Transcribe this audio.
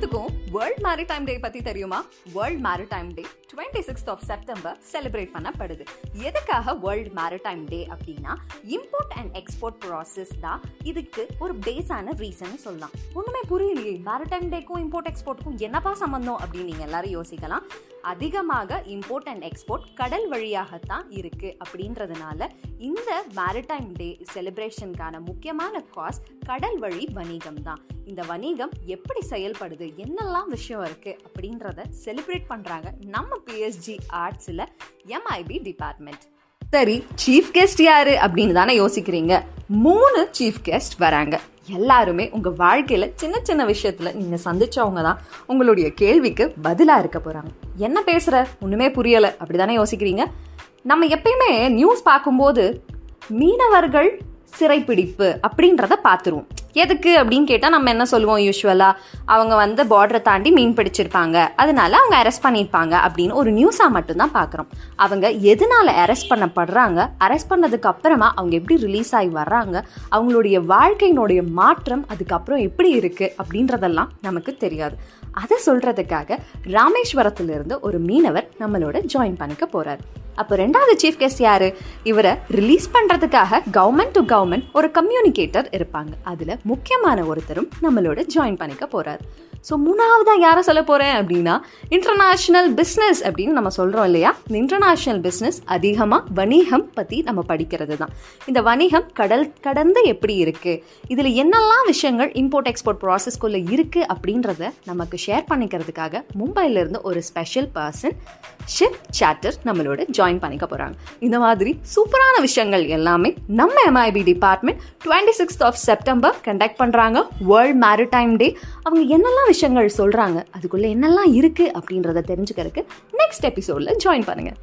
எல்லாத்துக்கும் world maritime day பத்தி தெரியுமா? World maritime day twenty sixth of September celebrate பண்ணப்படுது. எதுக்காக வேர்ல்ட் மேரிடைம் டே அப்படின்னா இம்போர்ட் அண்ட் எக்ஸ்போர்ட் ப்ராசஸ் தான் இதுக்கு ஒரு பேஸான ரீசன் சொல்லலாம். ஒண்ணுமே புரியலையே மேரிடைம் டேக்கும் இம்போர்ட் எக்ஸ்போர்ட்டுக்கும் என்னப்பா சம்பந்தம் அப்படின்னு நீங்க எல்லாரும் யோசிக்கலாம். அதிகமாக இம்போர்ட் அண்ட் எக்ஸ்போர்ட் கடல் வழியாகத்தான் இருக்கு அப்படின்றதுனால இந்த மேரிடைம் டே செலிப்ரேஷனுக்கான முக்கியமான காஸ் கடல் வழி வணிகம் தான். இந்த வணிகம் எப்படி செயல்படுது என்னெல்லாம் விஷயம் இருக்கு அப்படின்றத செலிப்ரேட் பண்றாங்க நம்ம பிஎஸ்ஜி ஆர்ட்ஸ்ல எம்ஐபி டிபார்ட்மெண்ட் சரி சீஃப் கெஸ்ட் யாரு அப்படின்னு தானே யோசிக்கிறீங்க? மூணு சீஃப் கெஸ்ட் வராங்க. எல்லாருமே உங்கள் வாழ்க்கையில் சின்ன சின்ன விஷயத்தில் நீங்கள் சந்திச்சவங்க தான். உங்களுடைய கேள்விக்கு பதிலாக இருக்க போகிறாங்க என்ன பேசுகிற ஒன்றுமே புரியலை. அப்படி தானே யோசிக்கிறீங்க? நம்ம எப்பயுமே நியூஸ் பார்க்கும்போது மீனவர்கள் சிறைப்பிடிப்பு அப்படின்றத பார்த்துருவோம். எதுக்கு அப்படின்னு கேட்டால் நம்ம என்ன சொல்லுவோம் யூஸ்வலாக அவங்க வந்து பார்டரை தாண்டி மீன் பிடிச்சிருப்பாங்க. அதனால அவங்க அரெஸ்ட் பண்ணியிருப்பாங்க அப்படின்னு ஒரு நியூஸாக மட்டும்தான் பார்க்குறோம் அவங்க எதனால அரெஸ்ட் பண்ணப்படுறாங்க? அரெஸ்ட் பண்ணதுக்கு அப்புறமா அவங்க எப்படி ரிலீஸ் ஆகி வர்றாங்க? அவங்களுடைய வாழ்க்கையினுடைய மாற்றம் அதுக்கப்புறம் எப்படி இருக்குது அப்படின்றதெல்லாம் நமக்கு தெரியாது. அதை சொல்கிறதுக்காக ராமேஸ்வரத்திலிருந்து ஒரு மீனவர் நம்மளோட ஜாயின் பண்ணிக்க போகிறார் அப்போ ரெண்டாவது சீஃப் கெஸ்ட் யாரு? இவரை ரிலீஸ் பண்றதுக்காக கவர்மெண்ட் டு கவர்மெண்ட் ஒரு கம்யூனிகேட்டர் இருப்பாங்க. அதுல முக்கியமான ஒருத்தரும் நம்மளோட ஜாயின் பண்ணிக்க போறாரு. ஸோ மூணாவதா யாரை சொல்ல போறேன் அப்படின்னா இன்டர்நேஷனல் பிஸ்னஸ் அப்படின்னு நம்ம சொல்றோம் இல்லையா? இந்த இன்டர்நேஷனல் பிஸ்னஸ் அதிகமாக வணிகம் பத்தி நம்ம படிக்கிறது தான் இந்த வணிகம் கடல் கடந்து எப்படி இருக்கு? இதுல என்னெல்லாம் விஷயங்கள் இம்போர்ட் எக்ஸ்போர்ட் ப்ராசஸ்க்குள்ள இருக்கு அப்படின்றத நமக்கு ஷேர் பண்ணிக்கிறதுக்காக மும்பைல இருந்து ஒரு ஸ்பெஷல் பர்சன் ஷிப் சாட்டர் நம்மளோட ஜாயின் பண்ணிக்க போகிறாங்க இந்த மாதிரி சூப்பரான விஷயங்கள் எல்லாமே நம்ம MIB department twenty sixth of September conduct பண்ணுறாங்க வேர்ல்ட் மேரிடைம் டே அவங்க என்னெல்லாம் விஷயங்கள் சொல்கிறாங்க அதுக்குள்ளே என்னெல்லாம் இருக்குது அப்படின்றத தெரிஞ்சுக்கிறதுக்கு நெக்ஸ்ட் எபிசோட்ல ஜாயின் பண்ணுங்கள்